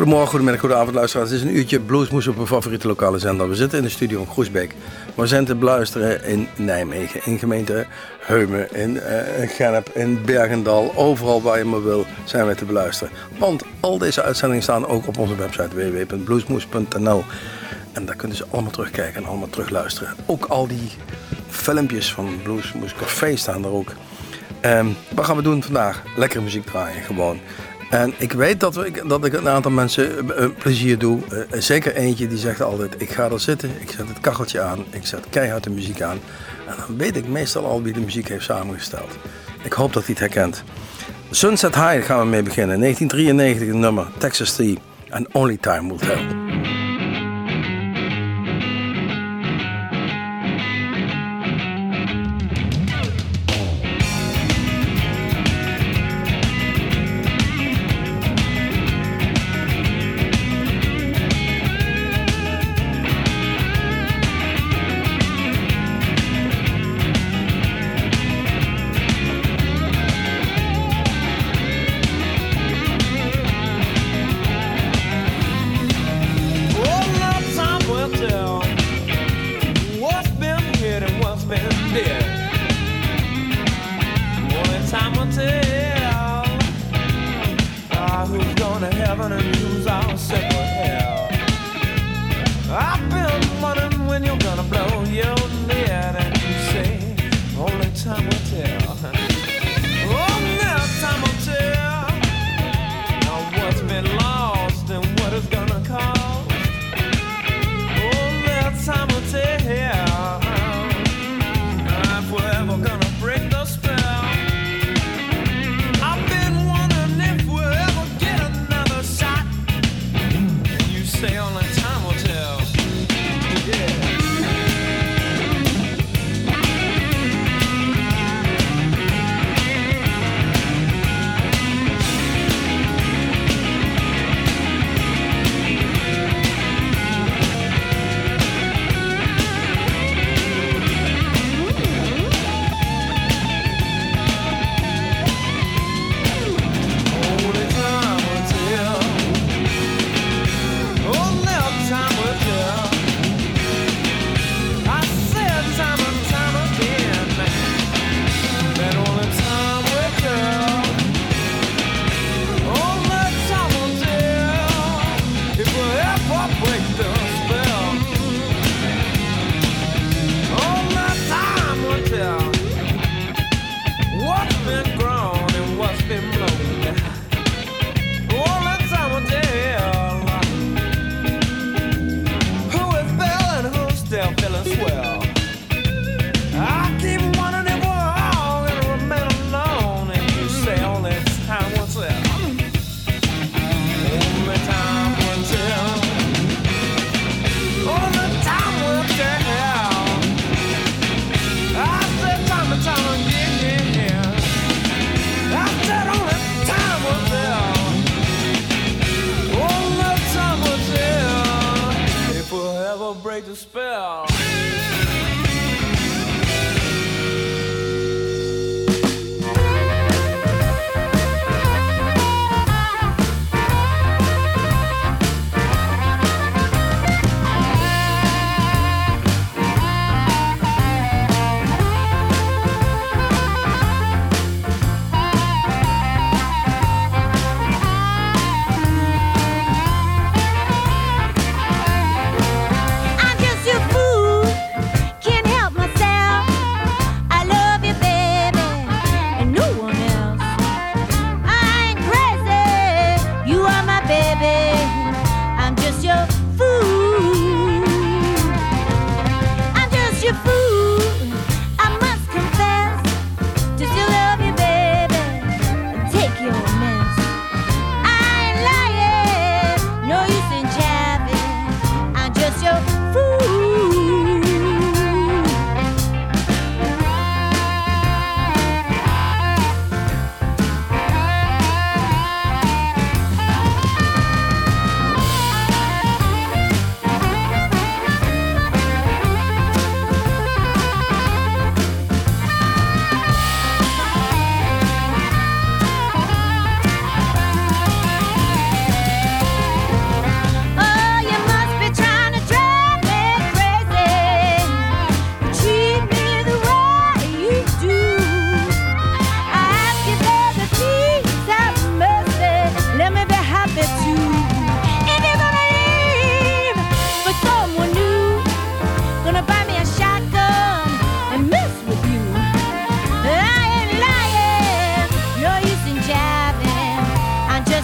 Goedemorgen, goedemiddag, goedenavond luisteraars. Het is een uurtje bluesmoes op een favoriete lokale zender. We zitten in de studio in Groesbeek. We zijn te beluisteren in Nijmegen, in gemeente Heumen, in uh, Gennep, in Bergendal. Overal waar je maar wil zijn wij te beluisteren. Want al deze uitzendingen staan ook op onze website www.bluesmoes.nl. En daar kunnen ze allemaal terugkijken en allemaal terugluisteren. Ook al die filmpjes van Bluesmoes Café staan er ook. Um, wat gaan we doen vandaag? Lekkere muziek draaien, gewoon. En ik weet dat, we, dat ik een aantal mensen uh, plezier doe. Uh, zeker eentje die zegt altijd: Ik ga er zitten, ik zet het kacheltje aan, ik zet keihard de muziek aan. En dan weet ik meestal al wie de muziek heeft samengesteld. Ik hoop dat hij het herkent. Sunset High gaan we mee beginnen. 1993, nummer Texas 3 and Only Time Will Tell.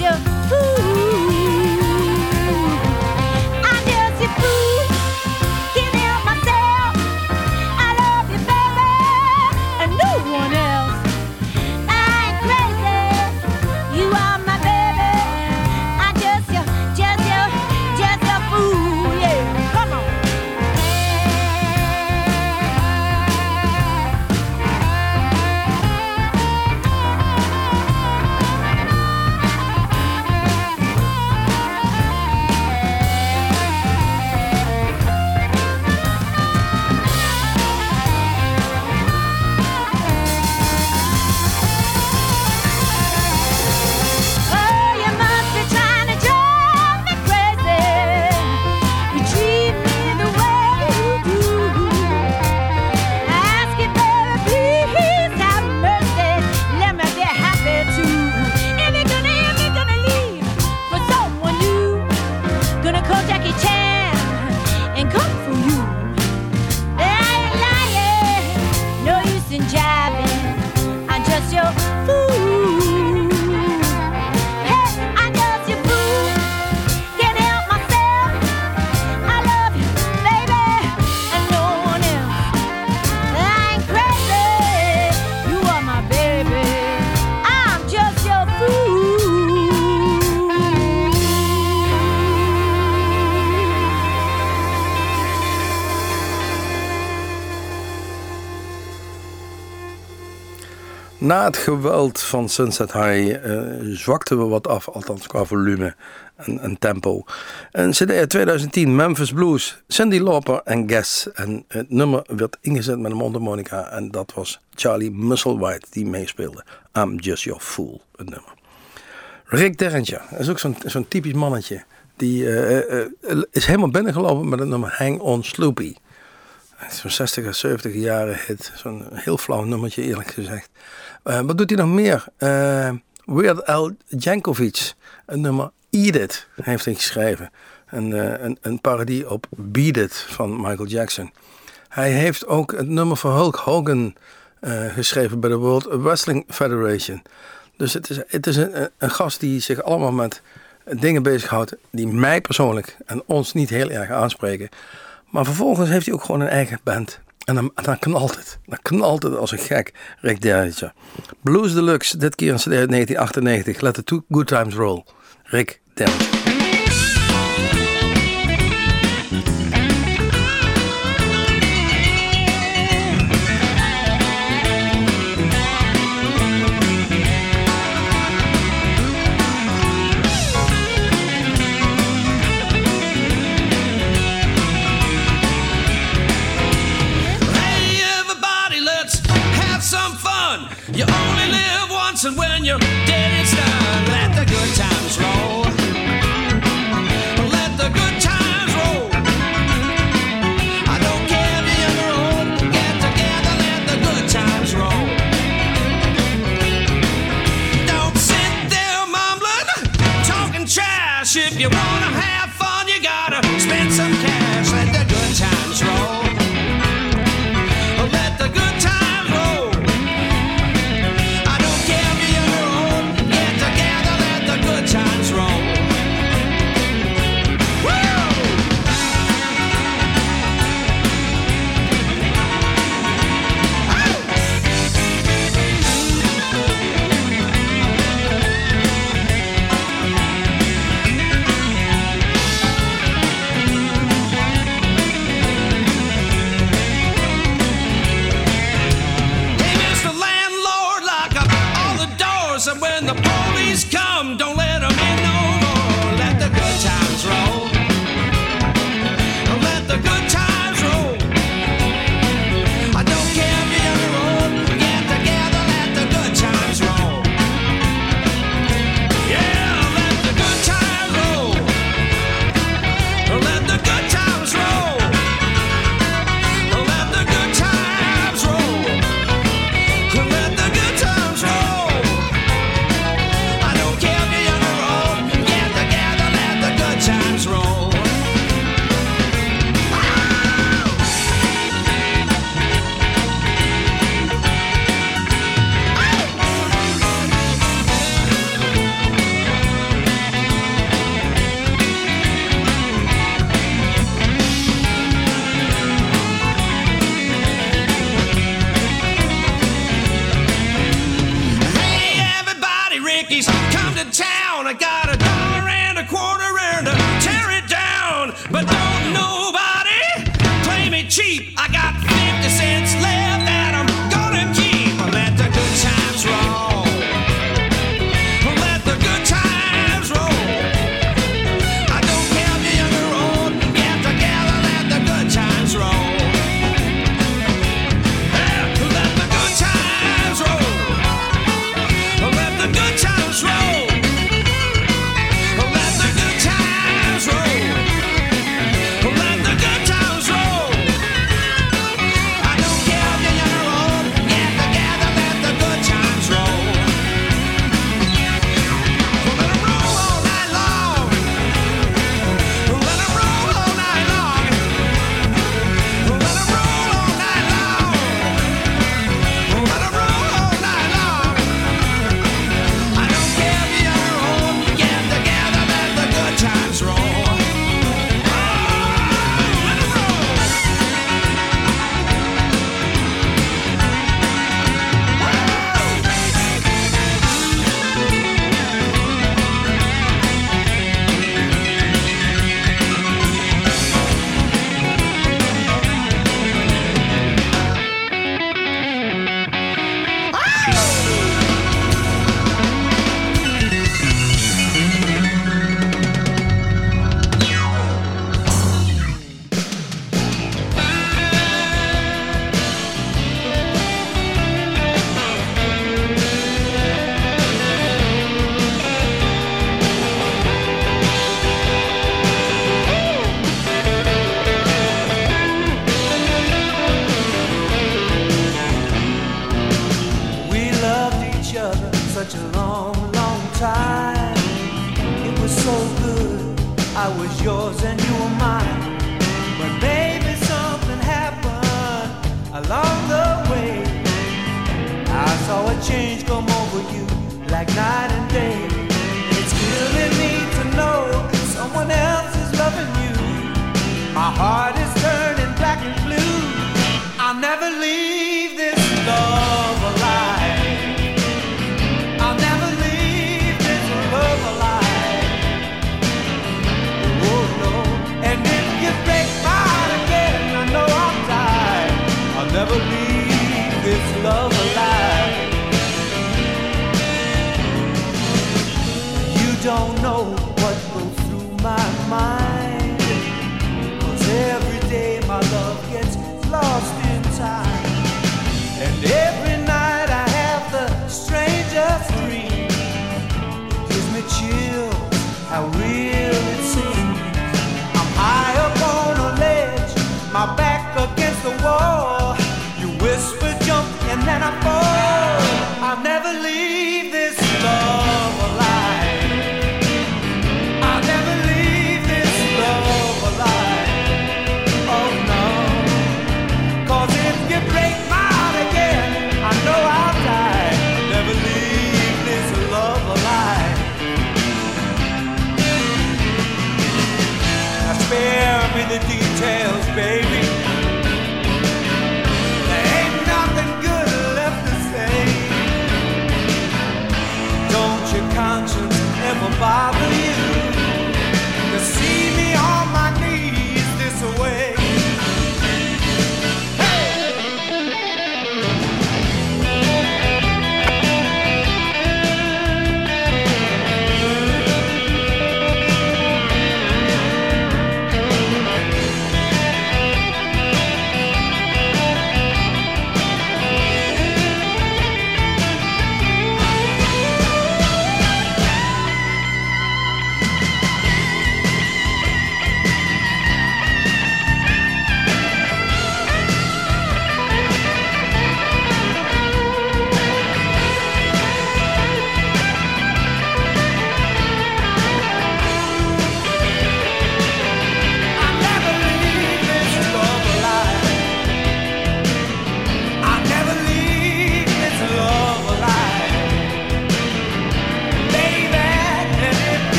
you. Na het geweld van Sunset High uh, zwakten we wat af, althans qua volume en, en tempo. En CD uit 2010, Memphis Blues, Cindy Lauper en Guess. En het nummer werd ingezet met een mondharmonica en dat was Charlie Musselwhite die meespeelde. I'm Just Your Fool, het nummer. Rick Derrentje, is ook zo'n typisch mannetje. Die uh, uh, is helemaal binnengelopen met het nummer Hang On Sloopy. Zo'n 60 70 jaren hit. Zo'n heel flauw nummertje eerlijk gezegd. Uh, wat doet hij nog meer? Uh, Weird Al Jankovic. Een nummer Eat It heeft hij geschreven. Een, uh, een, een parodie op Beat It van Michael Jackson. Hij heeft ook het nummer van Hulk Hogan geschreven bij de World Wrestling Federation. Dus het is, het is een, een gast die zich allemaal met dingen bezighoudt die mij persoonlijk en ons niet heel erg aanspreken. Maar vervolgens heeft hij ook gewoon een eigen band. En dan, dan knalt het. Dan knalt het als een gek, Rick Derringer. Blues Deluxe, dit keer in 1998. Let the two good times roll. Rick Derringer. You. wanna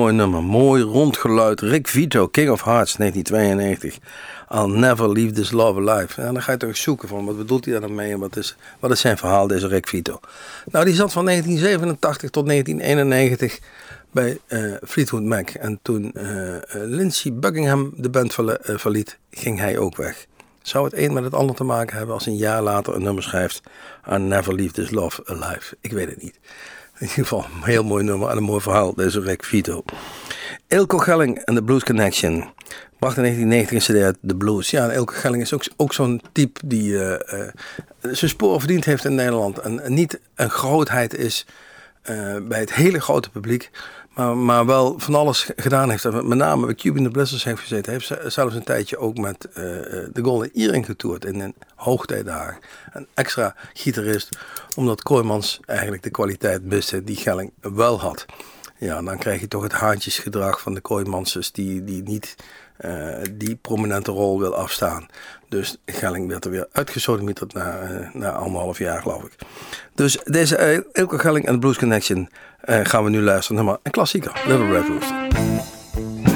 mooi nummer. Mooi rond geluid. Rick Vito, King of Hearts, 1992. I'll never leave this love alive. En dan ga je toch zoeken van wat bedoelt hij daar dan mee en wat is, wat is zijn verhaal, deze Rick Vito. Nou, die zat van 1987 tot 1991 bij eh, Fleetwood Mac. En toen eh, Lindsey Buckingham de band verliet, ging hij ook weg. Zou het een met het ander te maken hebben als een jaar later een nummer schrijft I'll never leave this love alive? Ik weet het niet. In ieder geval een heel mooi nummer en een mooi verhaal, deze Rick Vito. Ilko Gelling en de Blues Connection. Bracht in 1990 een cd uit, de Blues. Ja, Ilko Gelling is ook, ook zo'n type die eh, eh, zijn spoor verdiend heeft in Nederland. En, en niet een grootheid is eh, bij het hele grote publiek. Maar, maar wel van alles gedaan heeft. Met name bij Cuban the Blizzards heeft gezeten. Heeft ze- zelfs een tijdje ook met eh, eh, de Golden Earring getoerd in een hoogtijdagen. Een extra gitarist, omdat Kooijmans eigenlijk de kwaliteit miste die Gelling wel had. Ja, dan krijg je toch het haantjesgedrag van de Kooijmanses die, die niet eh, die prominente rol wil afstaan. Dus Gelling werd er weer uitgesodemieterd na, eh, na anderhalf jaar, geloof ik. Dus deze uh, Ilke Gelling en de Blues Connection uh, gaan we nu luisteren naar een klassieker, Little Red Rooster.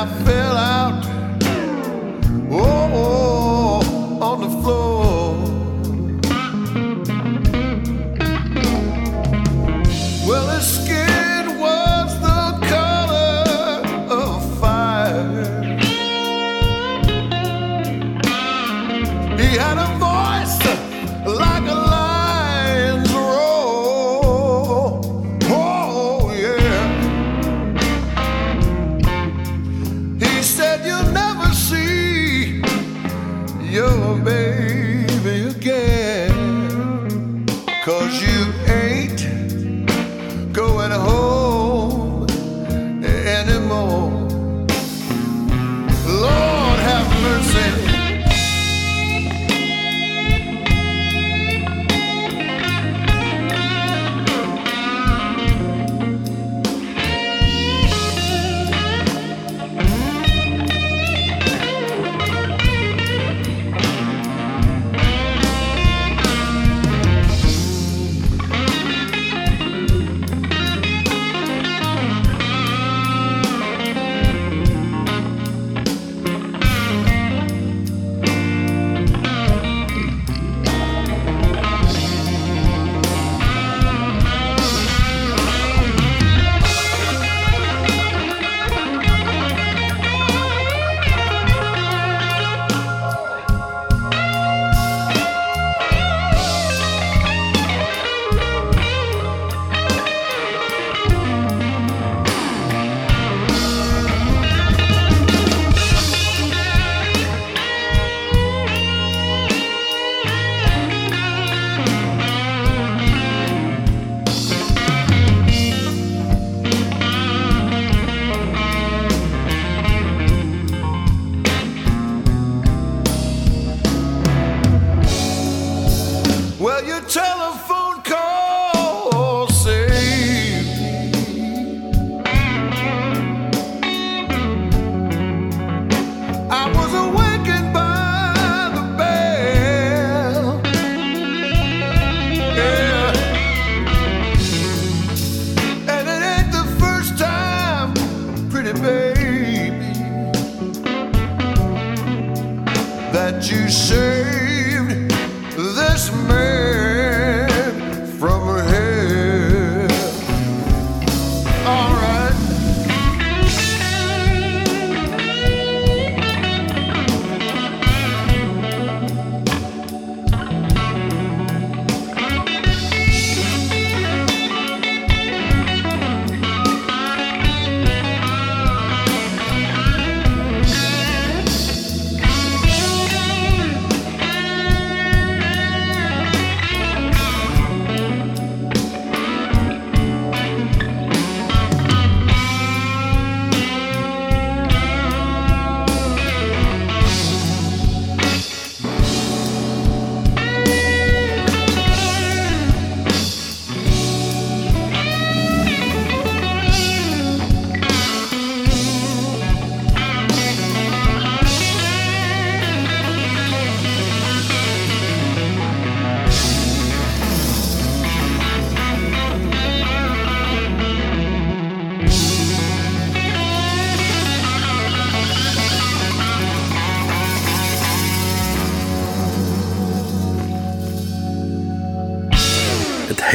And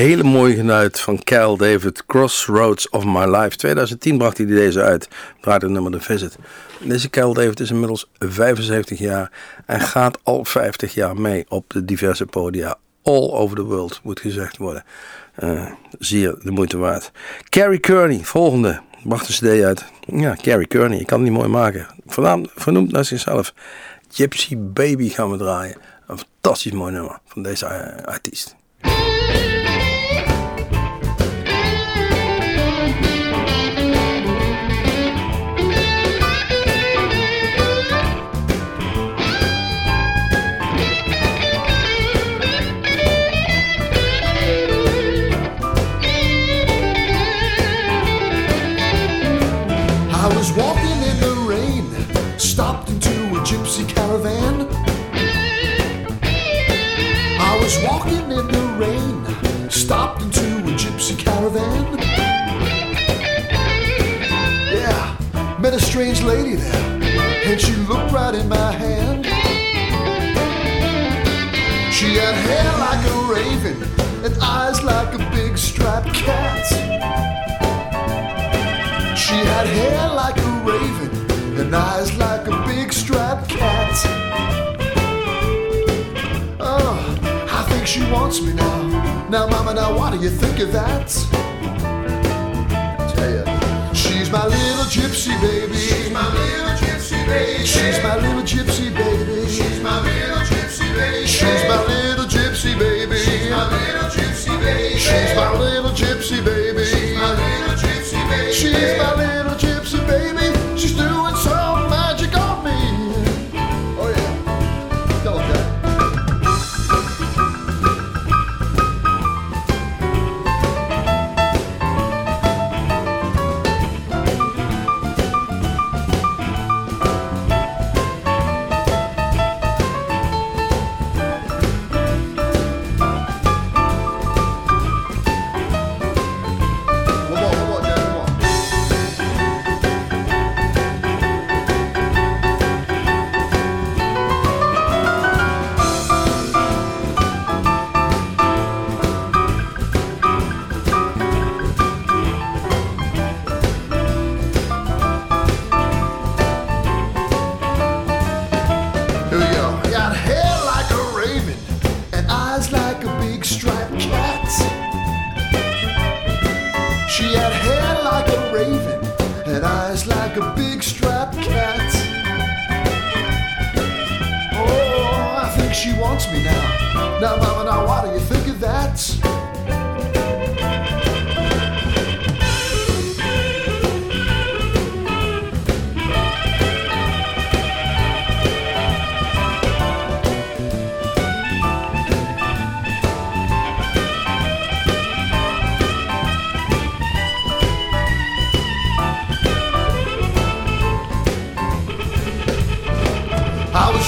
hele mooie geluid van Cal David, Crossroads of My Life. 2010 bracht hij deze uit, draaide nummer The Visit. Deze Cal David is inmiddels 75 jaar en gaat al 50 jaar mee op de diverse podia. All over the world, moet gezegd worden. Uh, zeer de moeite waard. Carrie Kearney, volgende. Bracht een cd uit. Ja, Carrie Kearney, ik kan het niet mooi maken. Vernoemd naar zichzelf. Gypsy Baby gaan we draaien. Een fantastisch mooi nummer van deze uh, artiest. Lady there, and she looked right in my hand. She had hair like a raven and eyes like a big striped cat. She had hair like a raven and eyes like a big striped cat. Oh, I think she wants me now. Now, Mama, now what do you think of that? Tell ya, She's my little gypsy baby. She's my little gypsy baby.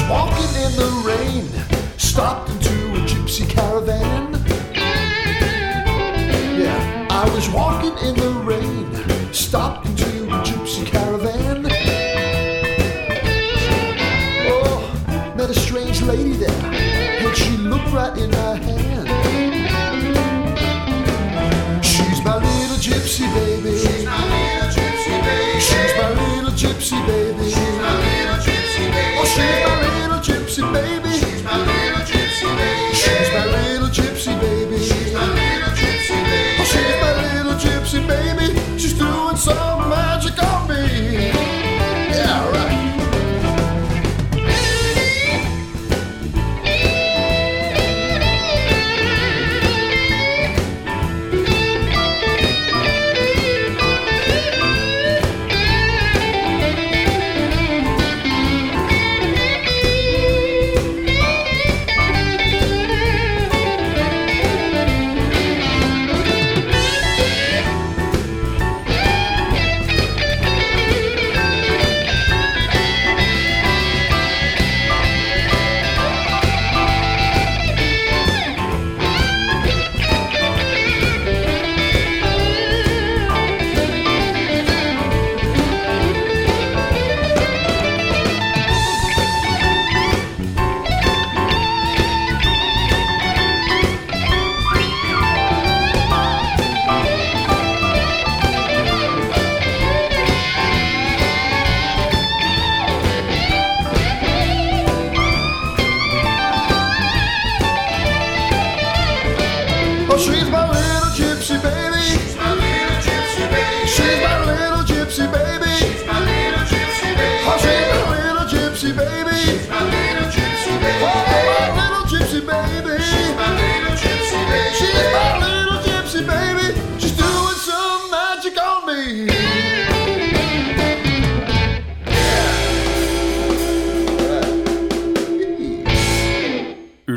Walking in the rain, stopped into a gypsy caravan. Yeah, I was walking in the rain, stopped she made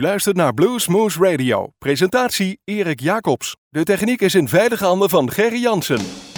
U luistert naar Bluesmoose Radio. Presentatie Erik Jacobs. De techniek is in veilige handen van Gerry Jansen.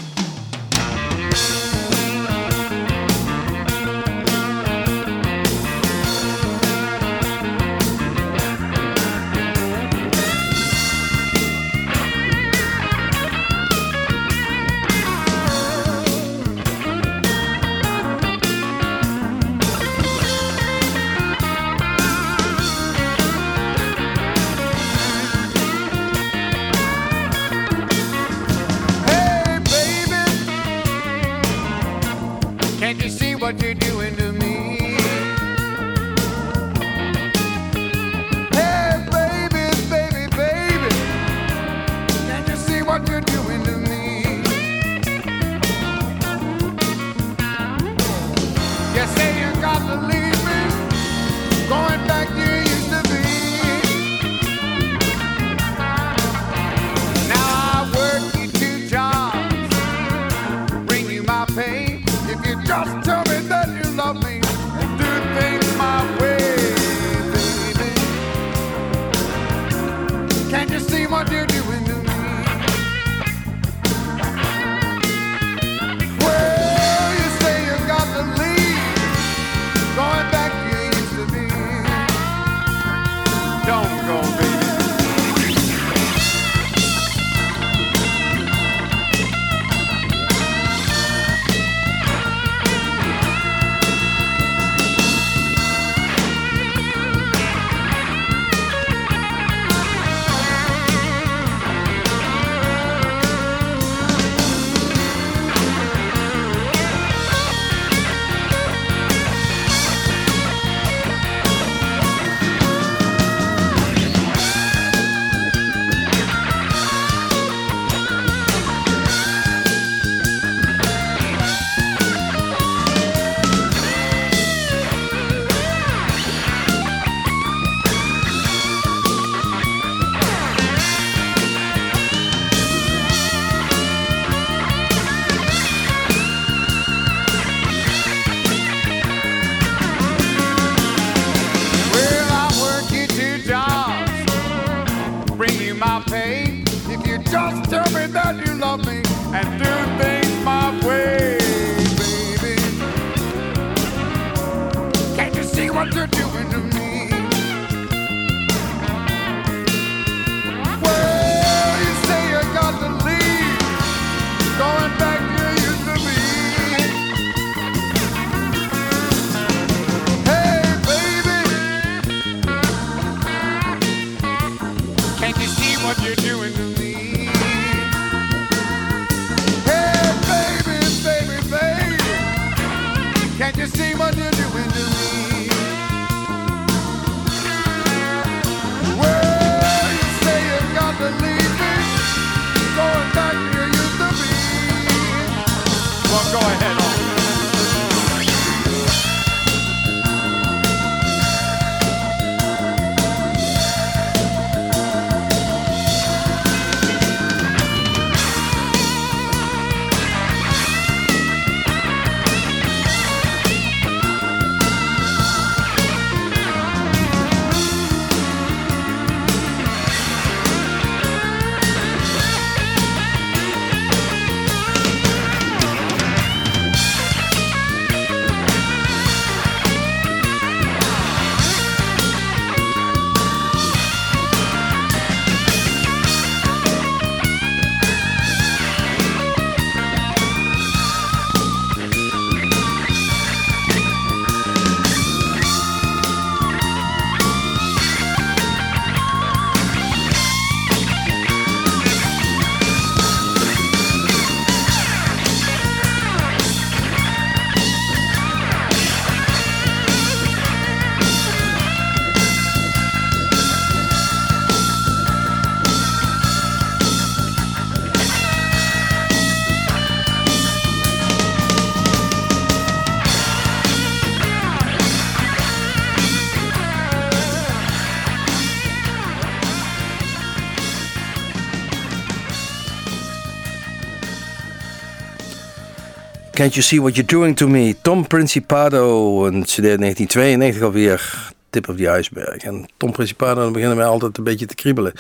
Can't You See What You're Doing To Me? Tom Principado, een CD 1992 alweer. Tip of the iceberg. En Tom Principado, dan beginnen wij altijd een beetje te kriebelen.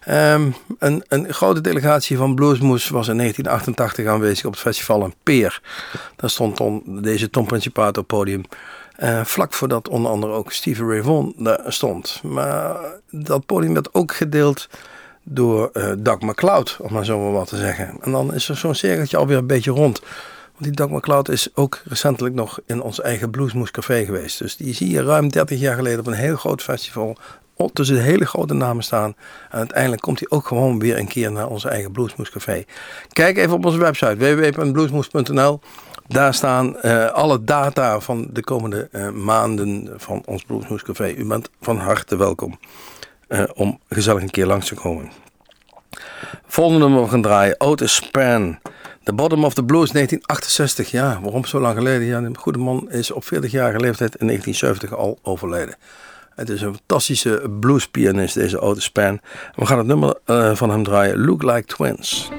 Ehm, een, een, grote delegatie van Bluesmoes was in 1988 aanwezig op het festival in Peer. Daar stond deze Tom Principato podium Uh, vlak voordat onder andere ook Steven Ray Vaughan stond. Maar dat podium werd ook gedeeld door uh, Doug McCloud, om maar zo maar wat te zeggen. En dan is er zo'n cirkeltje alweer een beetje rond. Die Doug McCloud is ook recentelijk nog in ons eigen Bluesmoes Café geweest. Dus die zie je ruim 30 jaar geleden op een heel groot festival tussen de hele grote namen staan. En uiteindelijk komt hij ook gewoon weer een keer naar ons eigen Bluesmoes Café. Kijk even op onze website www.bluesmoes.nl. Daar staan eh, alle data van de komende eh, maanden van ons Bluesmoes Café. U bent van harte welkom eh, om gezellig een keer langs te komen. Volgende nummer we gaan draaien, Otis Span. The Bottom of the Blues 1968. Ja, waarom zo lang geleden? Ja, de goede man is op 40-jarige leeftijd in 1970 al overleden. Het is een fantastische bluespianist, deze Otis Span. We gaan het nummer eh, van hem draaien, Look Like Twins.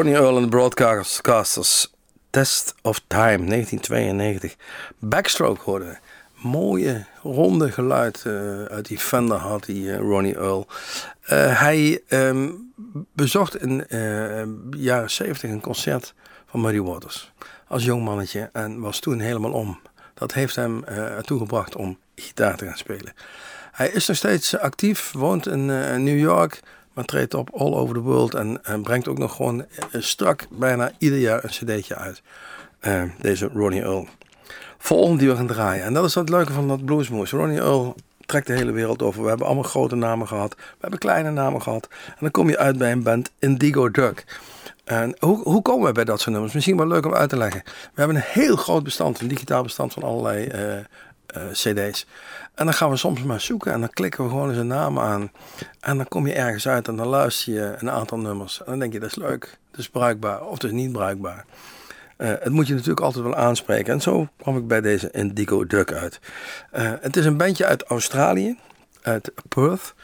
Ronnie Earl and the Broadcasters. Test of Time, 1992. Backstroke hoorden we. Mooie, ronde geluid eh, uit die Fender had die eh, Ronnie Earl. Eh, hij ehm, bezocht in de jaren 70 een concert van Muddy Waters. Als jong mannetje en was toen helemaal om. Dat heeft hem ertoe gebracht om gitaar te gaan spelen. Hij is nog steeds actief, woont in New York maar treedt op all over the world en, en brengt ook nog gewoon eh, strak bijna ieder jaar een cd'tje uit. Eh, deze Ronnie Earl. Volgende die we gaan draaien. En dat is het leuke van dat bluesmoes. Ronnie Earl trekt de hele wereld over. We hebben allemaal grote namen gehad. We hebben kleine namen gehad. En dan kom je uit bij een band Indigo Duck. En hoe, hoe komen we bij dat soort nummers? Misschien wel leuk om uit te leggen. We hebben een heel groot bestand, een digitaal bestand van allerlei eh, cd's. En dan gaan we soms maar zoeken en dan klikken we gewoon eens een naam aan. En dan kom je ergens uit en dan luister je een aantal nummers. En dan denk je, dat is leuk, dat is bruikbaar of dat is niet bruikbaar. Eh, het moet je natuurlijk altijd wel aanspreken. En zo kwam ik bij deze Indigo Duck uit. Eh, het is een bandje uit Australië, uit Perth.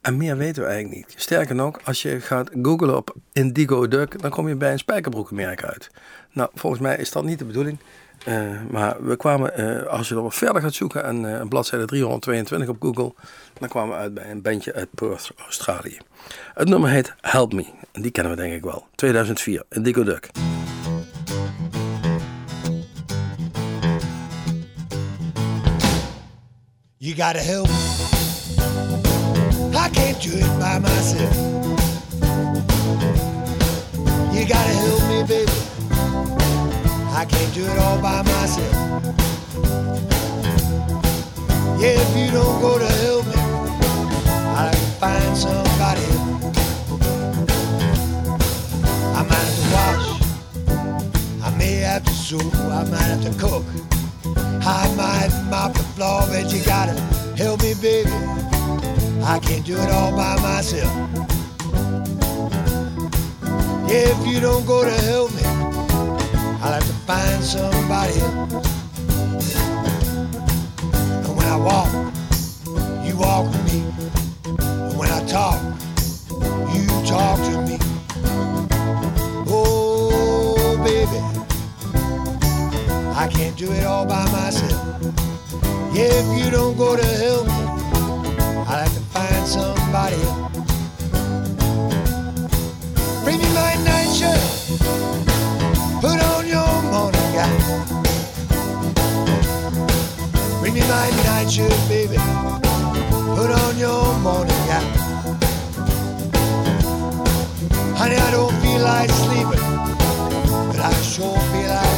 En meer weten we eigenlijk niet. Sterker nog, als je gaat googlen op Indigo Duck, dan kom je bij een spijkerbroekenmerk uit. Nou, volgens mij is dat niet de bedoeling. Eh, maar we kwamen, eh, als je er wat verder gaat zoeken, en uh, bladzijde 322 op Google, dan kwamen we uit bij een bandje uit Perth, Australië. Het nummer heet Help Me. En die kennen we denk ik wel. 2004, Indigo Duck. You gotta help. I can't do it by myself. You gotta help me, baby. I can't do it all by myself. Yeah, if you don't go to help me, I'll find somebody. I might have to wash. I may have to sew. I might have to cook. I might mop the floor, but you gotta help me, baby. I can't do it all by myself. Yeah, if you don't go to help me, I'll have to find somebody else. And when I walk, you walk with me. And when I talk, you talk to me. Oh, baby. I can't do it all by myself. Yeah, if you don't go to help me, I'll have to find somebody else. Bring me my nightshirt, Bring me my nightshirt, baby, put on your morning gown. Honey, I don't feel like sleeping, but I sure feel like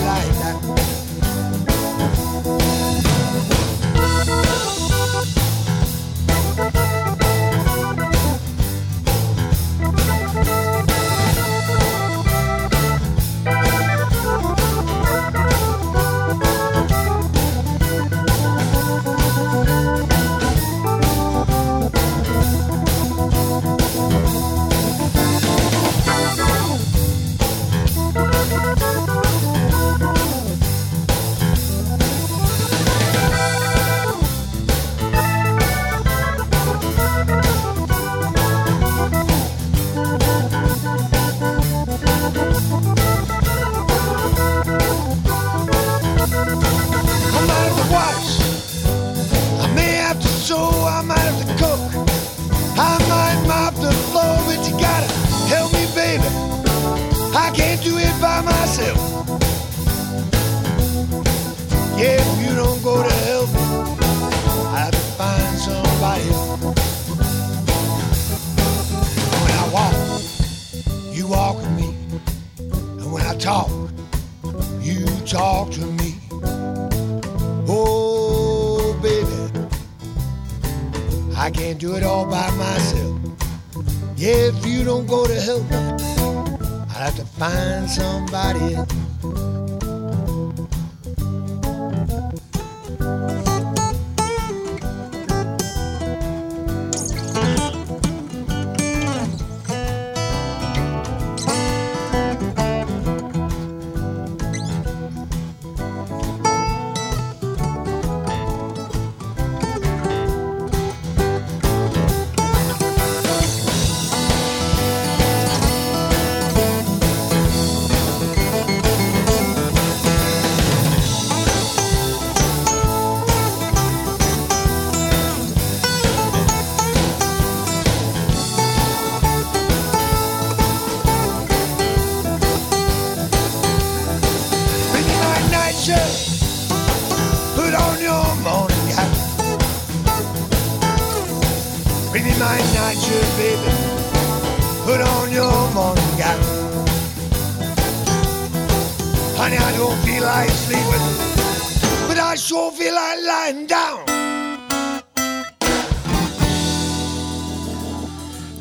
lying down.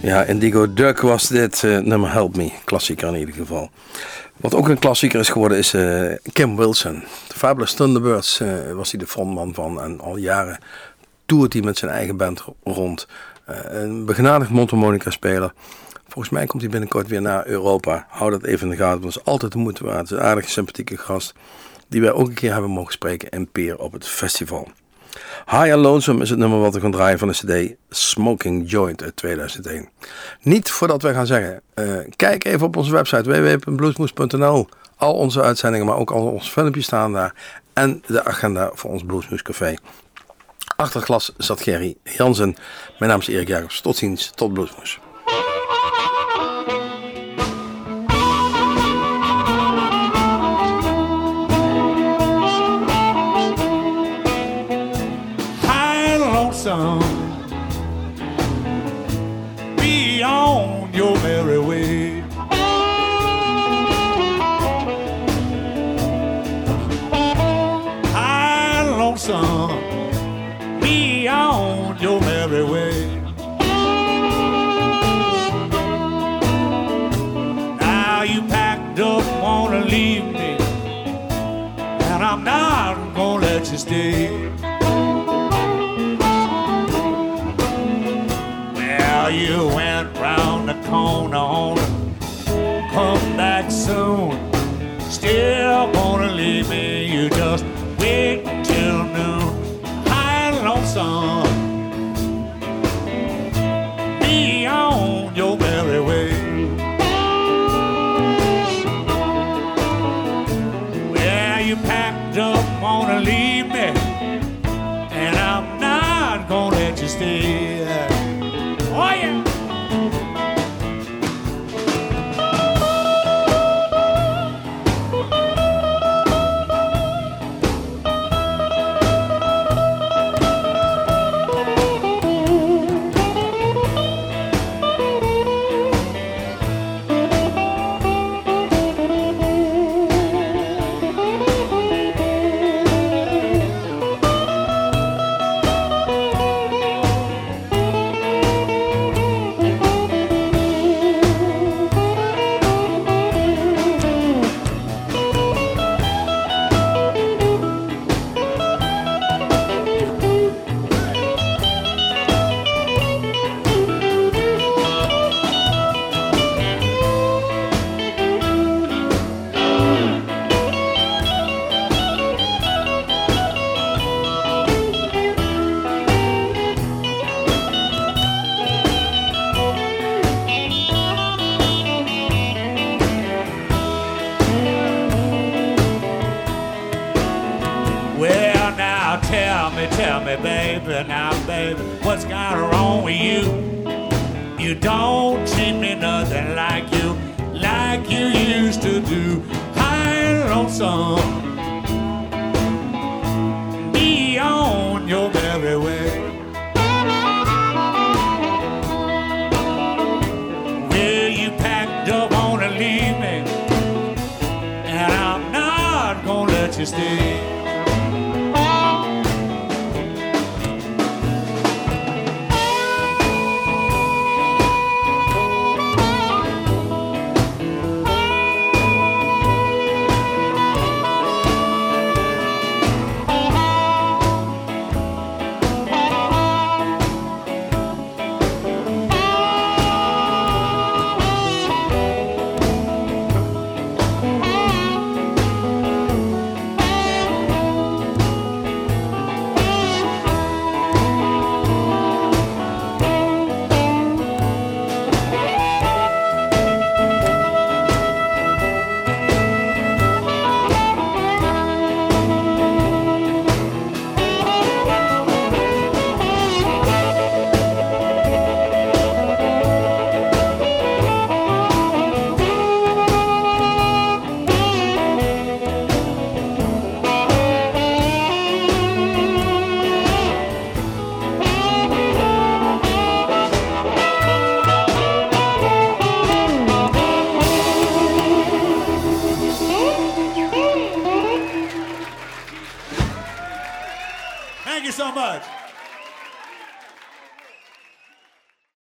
Ja, Indigo Duck was dit eh, nummer Help Me. Klassieker in ieder geval. Wat ook een klassieker is geworden is eh, Kim Wilson. De Fabulous Thunderbirds eh, was hij de frontman van. En al jaren toert hij met zijn eigen band rond. Een begenadigd mondharmonica speler. Volgens mij komt hij binnenkort weer naar Europa. Hou dat even in de gaten, want dat is altijd de moeite waard. Het een aardige, sympathieke gast. Die wij ook een keer hebben mogen spreken in Peer op het festival. High and Lonesome is het nummer wat we gaan draaien van de CD Smoking Joint uit 2001. Niet voordat wij gaan zeggen, eh, kijk even op onze website www.bluesmoes.nl. Al onze uitzendingen, maar ook al onze filmpjes staan daar. En de agenda voor ons Bluesmoes Café. Achter glas zat Gerry Jansen. Mijn naam is Erik Jacobs. Tot ziens, tot Bluesmoes. Lonesome. Be on your merry way. High and lonesome. Be on your merry way. Now you packed up, wanna leave me. And I'm not gonna let you stay. On come back soon. Still gonna leave me, you just now tell me, tell me, baby, now, baby, what's got wrong with you? You don't treat me nothing like you, like you used to do. High lonesome, be on your merry way. Well,